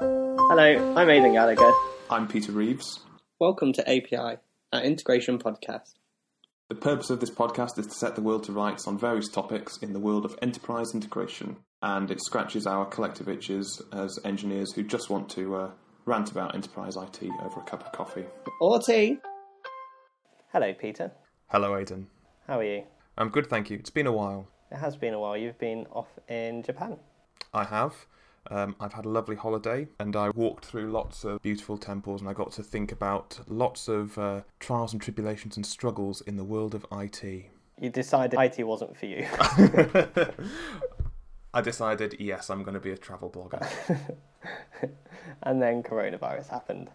Hello, I'm Aidan Gallagher. I'm Peter Reeves. Welcome to API, our integration podcast. The purpose of this podcast is to set the world to rights on various topics in the world of enterprise integration, and it scratches our collective itches as engineers who just want to uh, rant about enterprise IT over a cup of coffee. Or tea. Hello, Peter. Hello, Aidan. How are you? I'm good, thank you. It's been a while. It has been a while. You've been off in Japan. I have. Um, I've had a lovely holiday and I walked through lots of beautiful temples and I got to think about lots of uh, trials and tribulations and struggles in the world of IT. You decided IT wasn't for you. I decided, yes, I'm going to be a travel blogger. and then coronavirus happened.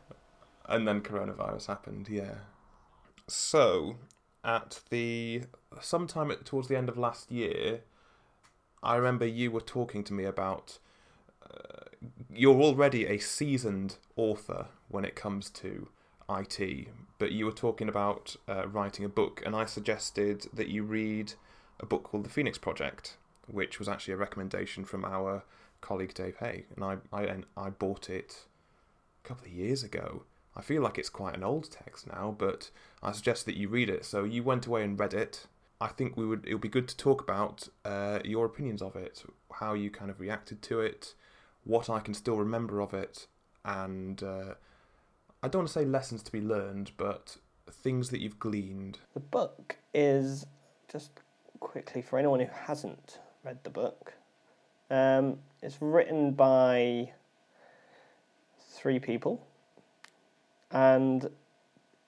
And then coronavirus happened, yeah. So, at the sometime at, towards the end of last year, I remember you were talking to me about you're already a seasoned author when it comes to IT, but you were talking about uh, writing a book, and I suggested that you read a book called The Phoenix Project, which was actually a recommendation from our colleague Dave Hay, and I I, I bought it a couple of years ago. I feel like it's quite an old text now, but I suggest that you read it. So you went away and read it. I think we would it would be good to talk about uh, your opinions of it, how you kind of reacted to it, what I can still remember of it, and uh, I don't want to say lessons to be learned, but things that you've gleaned. The book is just quickly for anyone who hasn't read the book. Um, it's written by three people, and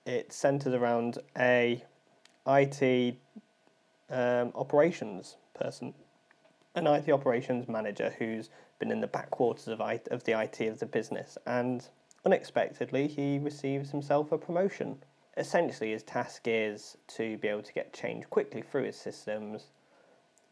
it centers around a IT um, operations person, an IT operations manager who's been in the backwaters of, I, of the IT of the business, and unexpectedly, he receives himself a promotion. Essentially, his task is to be able to get change quickly through his systems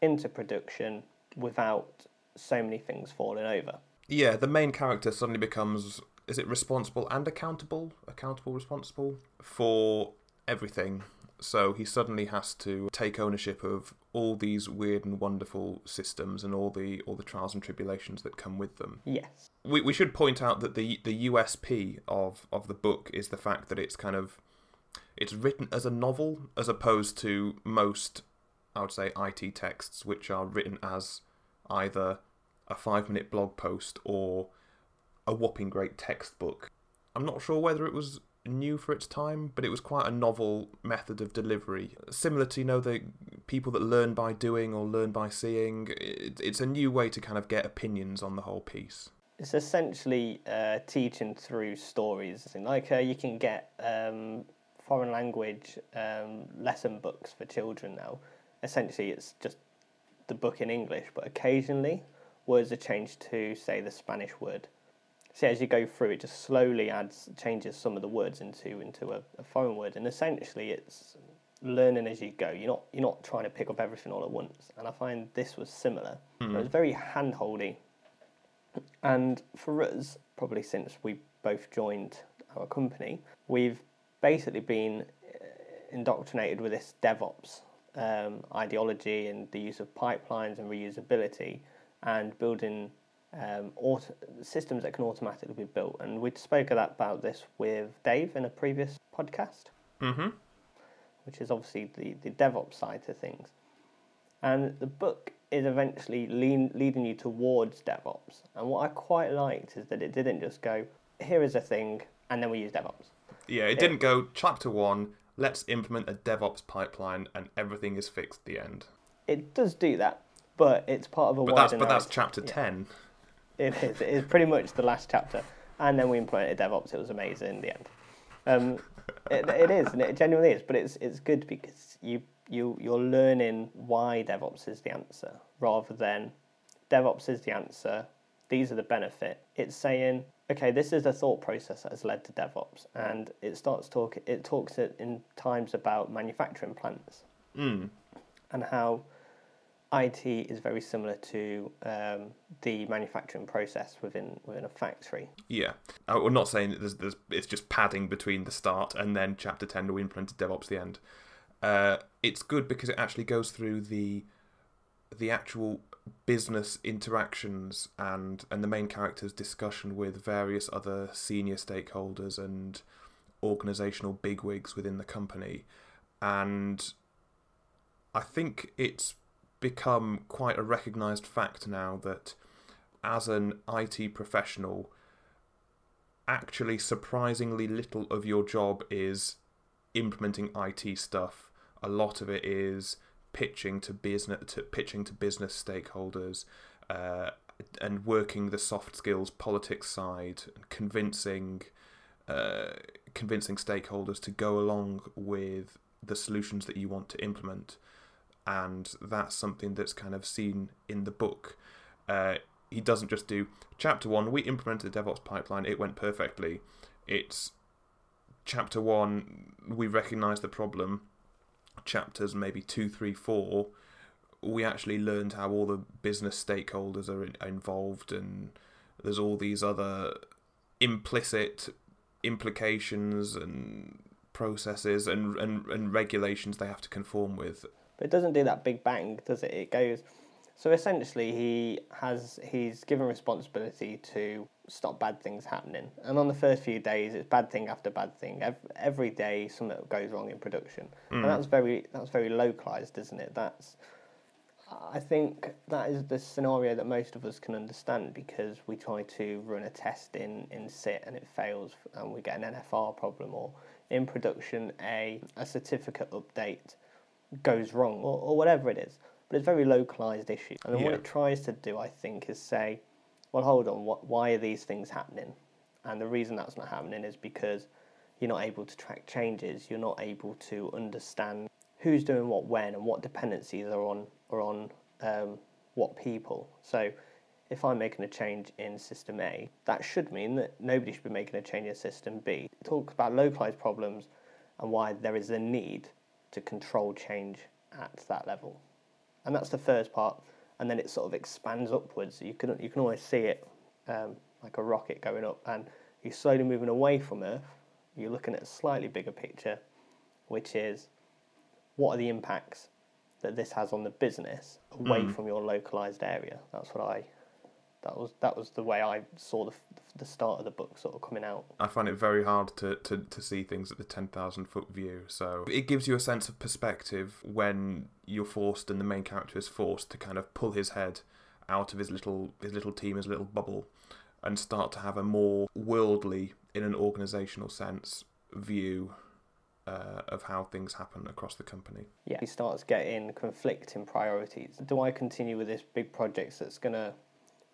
into production without so many things falling over. Yeah, the main character suddenly becomes is it responsible and accountable? Accountable, responsible for everything so he suddenly has to take ownership of all these weird and wonderful systems and all the all the trials and tribulations that come with them. Yes. We we should point out that the the USP of of the book is the fact that it's kind of it's written as a novel as opposed to most I would say IT texts which are written as either a 5 minute blog post or a whopping great textbook. I'm not sure whether it was new for its time, but it was quite a novel method of delivery. Similar to, you know, the people that learn by doing or learn by seeing. it's a new way to kind of get opinions on the whole piece. It's essentially uh, teaching through stories. Like uh, you can get um, foreign language um, lesson books for children now. Essentially, it's just the book in English, but occasionally words are changed to, say, the Spanish word so as you go through, it just slowly adds changes some of the words into into a, a foreign word, and essentially it's learning as you go. You're not you're not trying to pick up everything all at once. And I find this was similar. Mm. It was very handholdy, and for us, probably since we both joined our company, we've basically been uh, indoctrinated with this DevOps um, ideology and the use of pipelines and reusability and building um, auto- systems that can automatically be built. And we spoke about this with Dave in a previous podcast, mm-hmm. which is obviously the, the DevOps side of things. And the book is eventually lean, leading you towards DevOps. And what I quite liked is that it didn't just go, here is a thing, and then we use DevOps. Yeah, it, it didn't go, chapter one, let's implement a DevOps pipeline, and everything is fixed at the end. It does do that, but it's part of a but wider that's, But that's chapter yeah. 10. It is. It is pretty much the last chapter. And then we implemented DevOps. It was amazing in the end. Um, it, it is, and it genuinely is. But it's it's good because you you you're learning why DevOps is the answer rather than DevOps is the answer. These are the benefit. It's saying, okay, this is the thought process that has led to DevOps, and it starts talk. It talks in times about manufacturing plants mm. and how IT is very similar to um, the manufacturing process within within a factory. Yeah, uh, we're not saying there's, there's, it's just padding between the start and then chapter ten we implemented DevOps the end. Uh, it's good because it actually goes through the the actual business interactions and and the main character's discussion with various other senior stakeholders and organizational bigwigs within the company and I think it's become quite a recognized fact now that as an IT professional actually surprisingly little of your job is implementing IT stuff. A lot of it is pitching to business to pitching to business stakeholders uh, and working the soft skills politics side and convincing uh, convincing stakeholders to go along with the solutions that you want to implement and that's something that's kind of seen in the book. Uh, he doesn't just do chapter one we implemented the devops pipeline it went perfectly. It's chapter one we recognize the problem. Chapters, maybe two, three, four, we actually learned how all the business stakeholders are in, involved, and there's all these other implicit implications and processes and, and, and regulations they have to conform with. But it doesn't do that big bang, does it? It goes. So essentially, he has he's given responsibility to stop bad things happening. And on the first few days, it's bad thing after bad thing. Every, every day, something goes wrong in production, mm. and that's very that's very localized, isn't it? That's I think that is the scenario that most of us can understand because we try to run a test in, in SIT and it fails and we get an NFR problem or in production a, a certificate update goes wrong or, or whatever it is. But it's a very localized issue. And yeah. what it tries to do, I think, is say, well, hold on, what, why are these things happening? And the reason that's not happening is because you're not able to track changes, you're not able to understand who's doing what when and what dependencies are on are on um, what people. So if I'm making a change in system A, that should mean that nobody should be making a change in system B. It talks about localized problems and why there is a need to control change at that level. And that's the first part and then it sort of expands upwards. You can you can always see it um, like a rocket going up, and you're slowly moving away from Earth. You're looking at a slightly bigger picture, which is what are the impacts that this has on the business away mm. from your localized area. That's what I that was that was the way I saw the, the start of the book sort of coming out. I find it very hard to, to, to see things at the 10,000 foot view. So it gives you a sense of perspective when you're forced and the main character is forced to kind of pull his head out of his little his little team, his little bubble, and start to have a more worldly, in an organisational sense, view uh, of how things happen across the company. Yeah, he starts getting conflicting priorities. Do I continue with this big project that's going to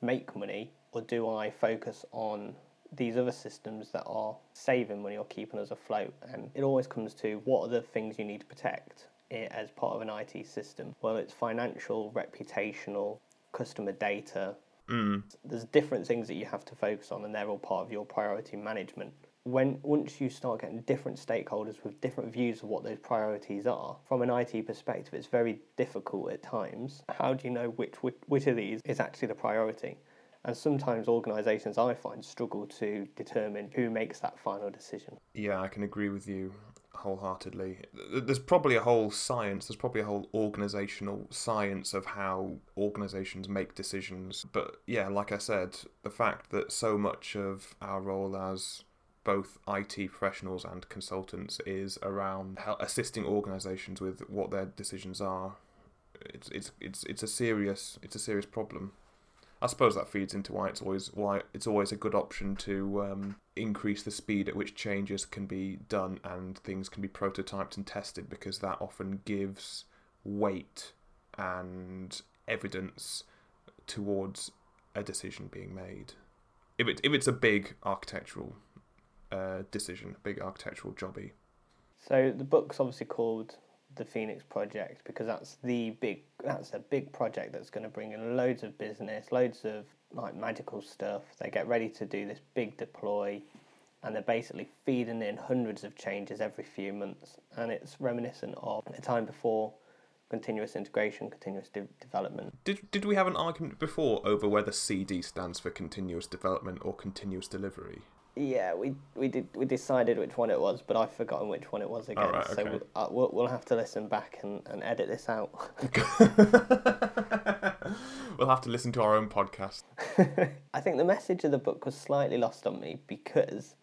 make money, or do I focus on these other systems that are saving money or keeping us afloat? And it always comes to what are the things you need to protect as part of an IT system? Well, it's financial, reputational, customer data. Mm. There's different things that you have to focus on, and they're all part of your priority management when once you start getting different stakeholders with different views of what those priorities are, from an IT perspective, it's very difficult at times. How do you know which which, which of these is actually the priority? And sometimes organisations I find struggle to determine who makes that final decision. Yeah, I can agree with you wholeheartedly. There's probably a whole science, there's probably a whole organisational science of how organisations make decisions. But yeah, like I said, the fact that so much of our role as both IT professionals and consultants is around assisting organisations with what their decisions are. It's it's it's it's a serious it's a serious problem. I suppose that feeds into why it's always why it's always a good option to um, increase the speed at which changes can be done and things can be prototyped and tested because that often gives weight and evidence towards a decision being made. If it if it's a big architectural uh, decision, a big architectural jobby. So the book's obviously called the Phoenix Project because that's the big that's a big project that's going to bring in loads of business, loads of like magical stuff. They get ready to do this big deploy, and they're basically feeding in hundreds of changes every few months, and it's reminiscent of a time before continuous integration, continuous de- development. Did did we have an argument before over whether CD stands for continuous development or continuous delivery? Yeah, we we did we decided which one it was, but I've forgotten which one it was again. right, So we'll, uh, we'll we'll have to listen back and, and edit this out. we'll have to listen to our own podcast. I think the message of the book was slightly lost on me because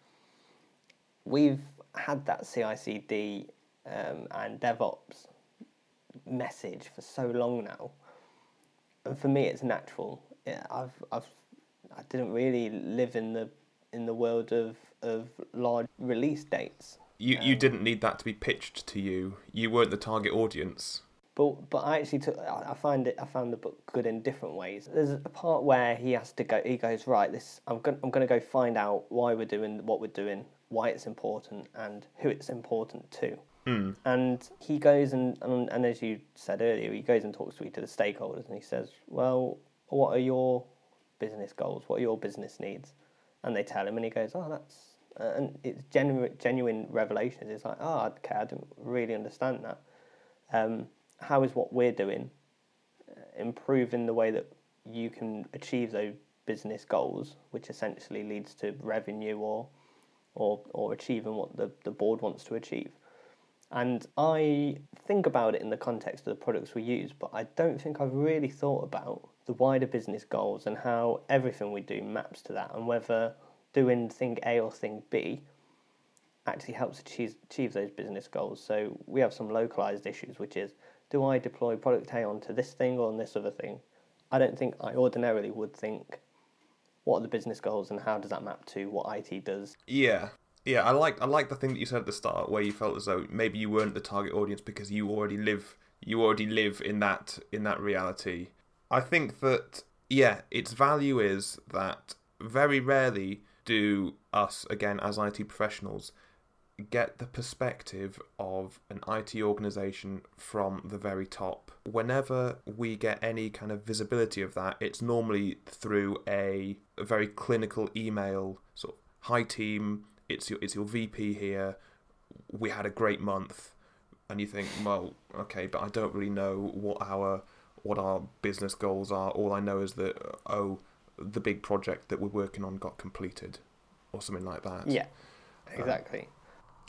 we've had that CICD um, and DevOps message for so long now, and for me, it's natural. Yeah, I've I've I didn't really live in the in the world of of large release dates. You you didn't need that to be pitched to you. You weren't the target audience. But but I actually took I find it I found the book good in different ways. There's a part where he has to go. He goes right. This I'm going I'm going to go find out why we're doing what we're doing, why it's important, and who it's important to. Hmm. And he goes and, and and as you said earlier, he goes and talks to each of the stakeholders, and he says, "Well, what are your business goals? What are your business needs?" And they tell him, and he goes, "Oh, that's." uh, And it's genuine, genuine revelations. It's like, oh, okay, I didn't really understand that. Um, how is what we're doing uh, improving the way that you can achieve those business goals, which essentially leads to revenue or or or achieving what the, the board wants to achieve. And I think about it in the context of the products we use, but I don't think I've really thought about the wider business goals and how everything we do maps to that, and whether doing thing A or thing B actually helps achieve, achieve those business goals. So we have some localized issues, which is do I deploy product A onto this thing or on this other thing? I don't think I ordinarily would think what are the business goals and how does that map to what IT does. Yeah. Yeah, I like I like the thing that you said at the start where you felt as though maybe you weren't the target audience because you already live you already live in that in that reality. I think that yeah, its value is that very rarely do us again as IT professionals get the perspective of an IT organization from the very top. Whenever we get any kind of visibility of that, it's normally through a, a very clinical email sort of hi team, it's your it's your VP here. We had a great month. And you think, well, okay, but I don't really know what our what our business goals are. All I know is that oh, the big project that we're working on got completed or something like that Yeah, exactly.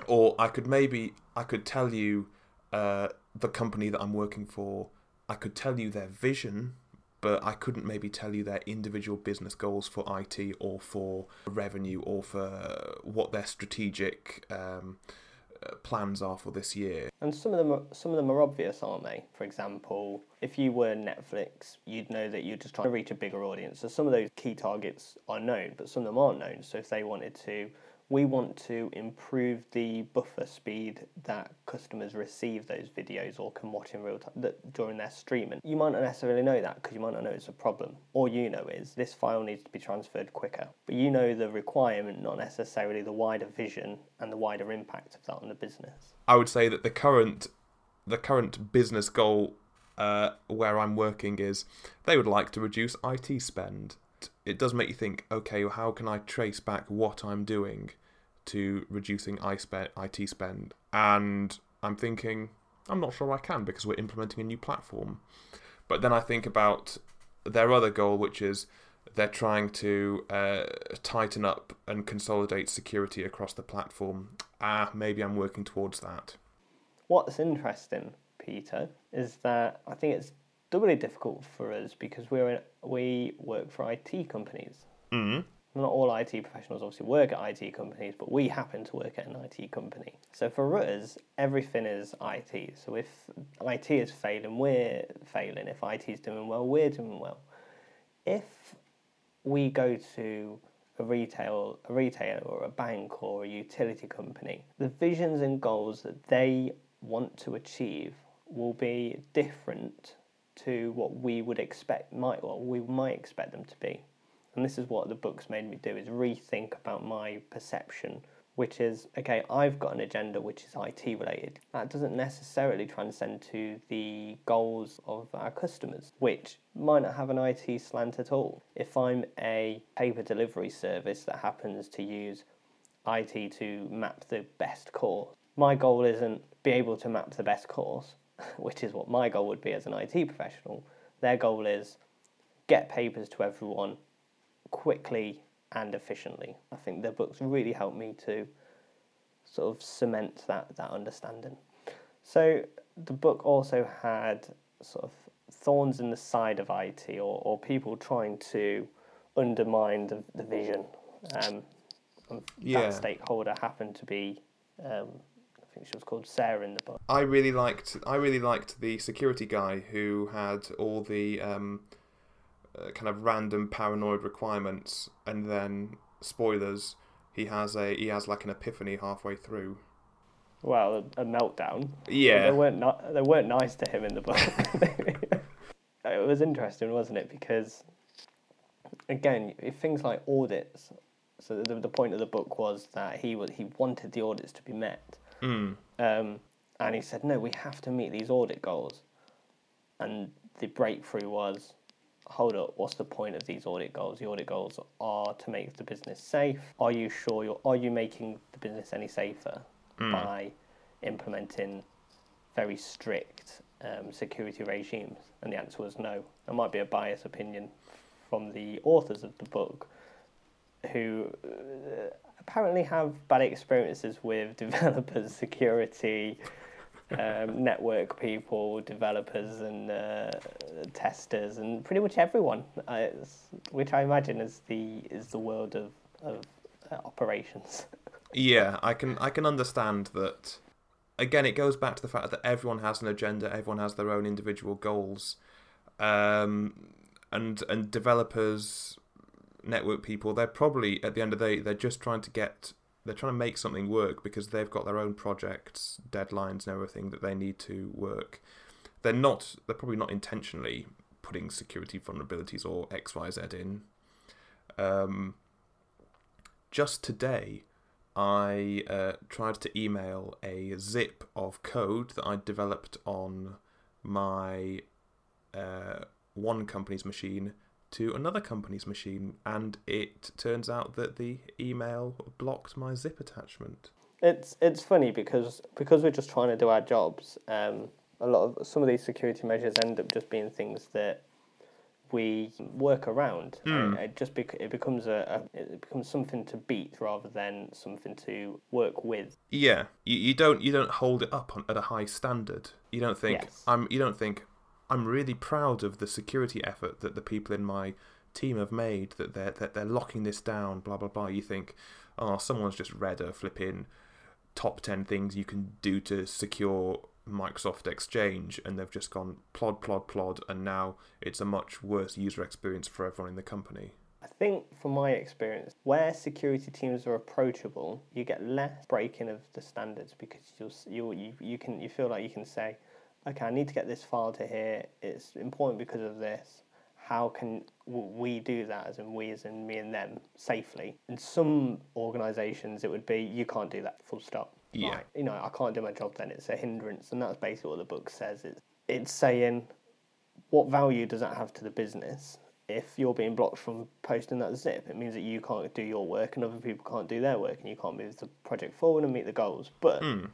or I could maybe I could tell you uh, the company that I'm working for. I could tell you their vision, but I couldn't maybe tell you their individual business goals for IT or for revenue or for what their strategic um, plans are for this year. And some of them are, some of them are obvious, aren't they? For example, if you were Netflix, you'd know that you're just trying to reach a bigger audience. So some of those key targets are known, but some of them aren't known. So if they wanted to, we want to improve the buffer speed that customers receive those videos or can watch in real time that, during their streaming. You might not necessarily know that because you might not know it's a problem. All you know is this file needs to be transferred quicker. But you know the requirement, not necessarily the wider vision and the wider impact of that on the business. I would say that the current the current business goal uh, where I'm working is they would like to reduce IT spend. It does make you think, okay, well, how can I trace back what I'm doing to reducing IT spend? And I'm thinking, I'm not sure I can because we're implementing a new platform. But then I think about their other goal, which is they're trying to uh, tighten up and consolidate security across the platform. Ah, maybe I'm working towards that. What's interesting, Peter, is that I think it's doubly difficult for us because we're in, we work for IT companies. Mm. Not all IT professionals obviously work at IT companies, but we happen to work at an IT company. So for us, everything is IT. So if IT is failing, we're failing. If IT is doing well, we're doing well. If we go to a retail a retailer or a bank or a utility company, the visions and goals that they want to achieve will be different to what we would expect might well we might expect them to be. And this is what the book's made me do is rethink about my perception which is okay, I've got an agenda which is IT related. That doesn't necessarily transcend to the goals of our customers, which might not have an IT slant at all. If I'm a paper delivery service that happens to use IT to map the best course, my goal isn't be able to map the best course, which is what my goal would be as an IT professional. Their goal is get papers to everyone quickly and efficiently. I think the books really helped me to sort of cement that, that understanding. So the book also had sort of thorns in the side of IT or, or people trying to undermine the, the vision. Um, Yeah. That stakeholder happened to be, um, think she was called Sarah in the book. I really liked I really liked the security guy who had all the um, uh, kind of random paranoid requirements, and then spoilers. He has a he has like an epiphany halfway through. Well, a, a meltdown. Yeah. They weren't ni- they weren't nice to him in the book. it was interesting, wasn't it? Because again, if things like audits. So the, the point of the book was that he was he wanted the audits to be met, Mm. um, and he said, "No, we have to meet these audit goals." And the breakthrough was, hold up, what's the point of these audit goals? The audit goals are to make the business safe. Are you sure you're? Are you making the business any safer by implementing very strict um, security regimes? And the answer was no. That might be a biased opinion from the authors of the book, who uh, apparently have bad experiences with developers, security, um, network people, developers, and uh, testers, and pretty much everyone. Uh, which I imagine is the is the world of of uh, operations. Yeah, I can I can understand that. Again, it goes back to the fact that everyone has an agenda, everyone has their own individual goals, um, and and developers, network people, they're probably at the end of the day they're just trying to get they're trying to make something work because they've got their own projects, deadlines, and everything that they need to work. They're not they're probably not intentionally putting security vulnerabilities or X Y Z in. Um, just today, I uh, tried to email a zip of code that I'd developed on my uh, one company's machine to another company's machine, and it turns out that the email blocked my zip attachment. It's it's funny because because we're just trying to do our jobs. Um, a lot of some of these security measures end up just being things that we work around. Hmm. It, it just bec- it becomes a, a it becomes something to beat rather than something to work with. Yeah, you, you don't you don't hold it up on, at a high standard. You don't think Yes. I'm you don't think I'm really proud of the security effort that the people in my team have made that they're that they're locking this down. Blah blah blah. You think, oh, someone's just read a flipping top ten things you can do to secure Microsoft Exchange, and they've just gone plod plod plod, and now it's a much worse user experience for everyone in the company. I think, from my experience, where security teams are approachable, you get less breaking of the standards because you you you can you feel like you can say, okay, I need to get this file to here. It's important because of this. How can we do that, as in we, as in me and them, safely? In some organisations, it would be you can't do that. Full stop. Yeah. Right. You know, I can't do my job. Then it's a hindrance, and that's basically what the book says. It's it's saying what value does that have to the business if you're being blocked from posting that zip? It means that you can't do your work and other people can't do their work and you can't move the project forward and meet the goals. But Hmm.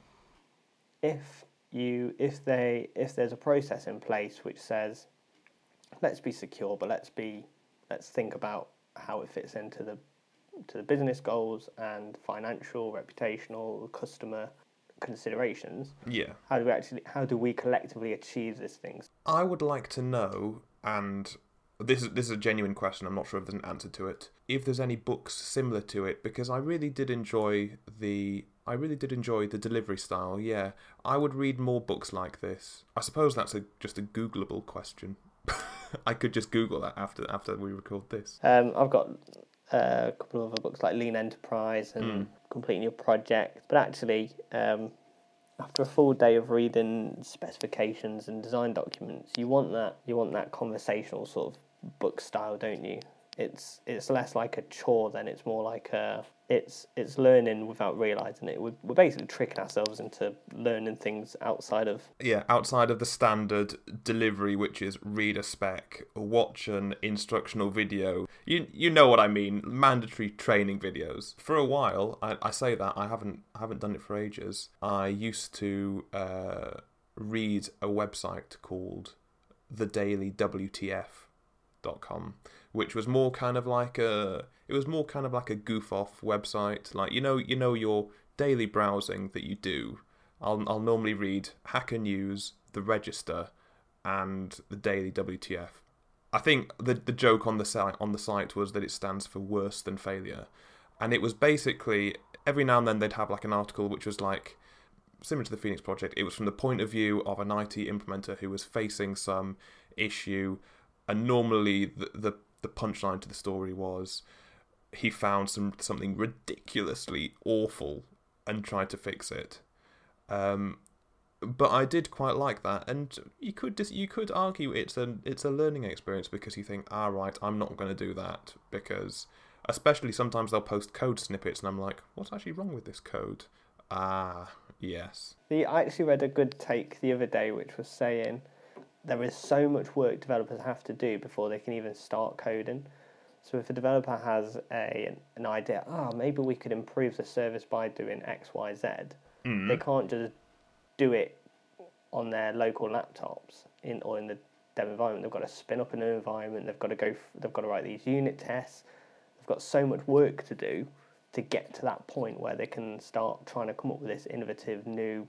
if you if they if there's a process in place which says let's be secure but let's be let's think about how it fits into the to the business goals and financial, reputational, customer considerations, Yeah. how do we actually how do we collectively achieve these things? I would like to know, and this is this is a genuine question. I'm not sure if there's an answer to it. If there's any books similar to it, because I really did enjoy the I really did enjoy the delivery style. Yeah, I would read more books like this. I suppose that's a just a Googleable question. I could just Google that after after we record this. Um, I've got uh, a couple of other books like Lean Enterprise and Completing Your Project. But actually, um, after a full day of reading specifications and design documents, you want that you want that conversational sort of book style, don't you? It's it's less like a chore than it's more like a it's it's learning without realizing it. We're, we're basically tricking ourselves into learning things outside of Yeah, outside of the standard delivery, which is read a spec, watch an instructional video. You you know what I mean? Mandatory training videos. For a while, I, I say that I haven't I haven't done it for ages. I used to uh, read a website called the Daily WTF com, which was more kind of like a it was more kind of like a goof off website. Like you know, you know your daily browsing that you do. I'll I'll normally read Hacker News, The Register, and the Daily WTF. I think the the joke on the site on the site was that it stands for worse than failure, and it was basically every now and then they'd have like an article which was like similar to the Phoenix project. It was from the point of view of an IT implementer who was facing some issue, and normally the the, the punchline to the story was he found some something ridiculously awful and tried to fix it. Um, but I did quite like that, and you could dis- you could argue it's a it's a learning experience because you think, ah, right, I'm not going to do that because, especially sometimes they'll post code snippets, and I'm like, what's actually wrong with this code? Ah, yes. The, I actually read a good take the other day, which was saying there is so much work developers have to do before they can even start coding. So if a developer has a an idea, ah, oh, maybe we could improve the service by doing X, Y, Z. Mm. They can't just do it on their local laptops in or in the dev environment. They've got to spin up an environment. They've got to go. They've got to write these unit tests. They've got so much work to do to get to that point where they can start trying to come up with this innovative new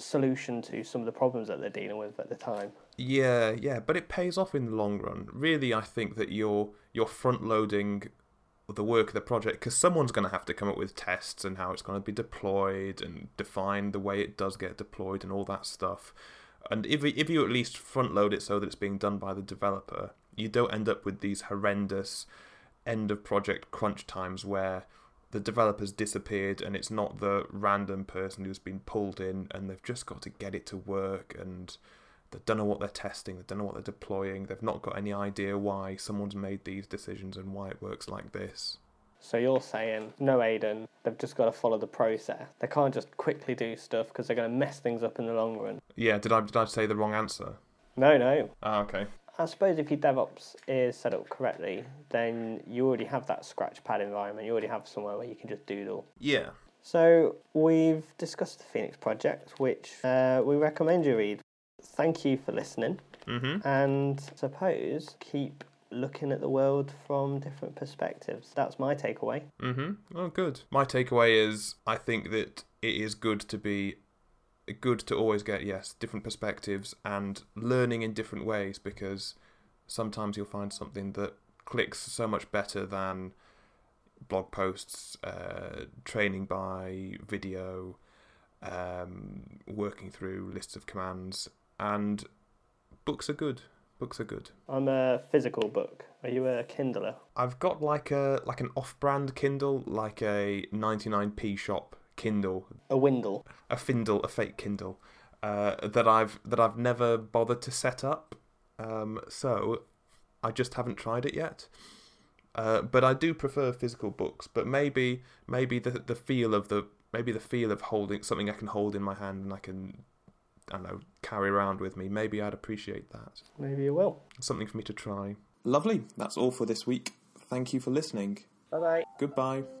solution to some of the problems that they're dealing with at the time. Yeah, yeah, but it pays off in the long run. Really, I think that you're you're front loading the work of the project because someone's going to have to come up with tests and how it's going to be deployed and define the way it does get deployed and all that stuff. And if if you at least front load it so that it's being done by the developer, you don't end up with these horrendous end of project crunch times where the developer's disappeared and it's not the random person who's been pulled in and they've just got to get it to work and they don't know what they're testing, they don't know what they're deploying, they've not got any idea why someone's made these decisions and why it works like this. So you're saying, no, Aidan, they've just got to follow the process. They can't just quickly do stuff because they're going to mess things up in the long run. Yeah, did I did I say the wrong answer? No, no. Ah, okay. I suppose if your DevOps is set up correctly, then you already have that scratch pad environment. You already have somewhere where you can just doodle. Yeah. So we've discussed the Phoenix project, which uh, we recommend you read. Thank you for listening, Mm-hmm. and suppose keep looking at the world from different perspectives. That's my takeaway. Mm-hmm. Oh, good. My takeaway is I think that it is good to be good to always get yes different perspectives and learning in different ways because sometimes you'll find something that clicks so much better than blog posts, uh, training by video, um, working through lists of commands, and books are good. Books are good. I'm a physical book. Are you a Kindler? I've got like a like an off-brand Kindle, like a 99p shop Kindle, A Windle. a Findle, a fake Kindle, uh, that I've that I've never bothered to set up. Um, so I just haven't tried it yet. Uh, but I do prefer physical books. But maybe maybe the the feel of the maybe the feel of holding something I can hold in my hand and I can I don't know carry around with me. Maybe I'd appreciate that. Maybe you will. Something for me to try. Lovely. That's all for this week. Thank you for listening. Bye bye. Goodbye.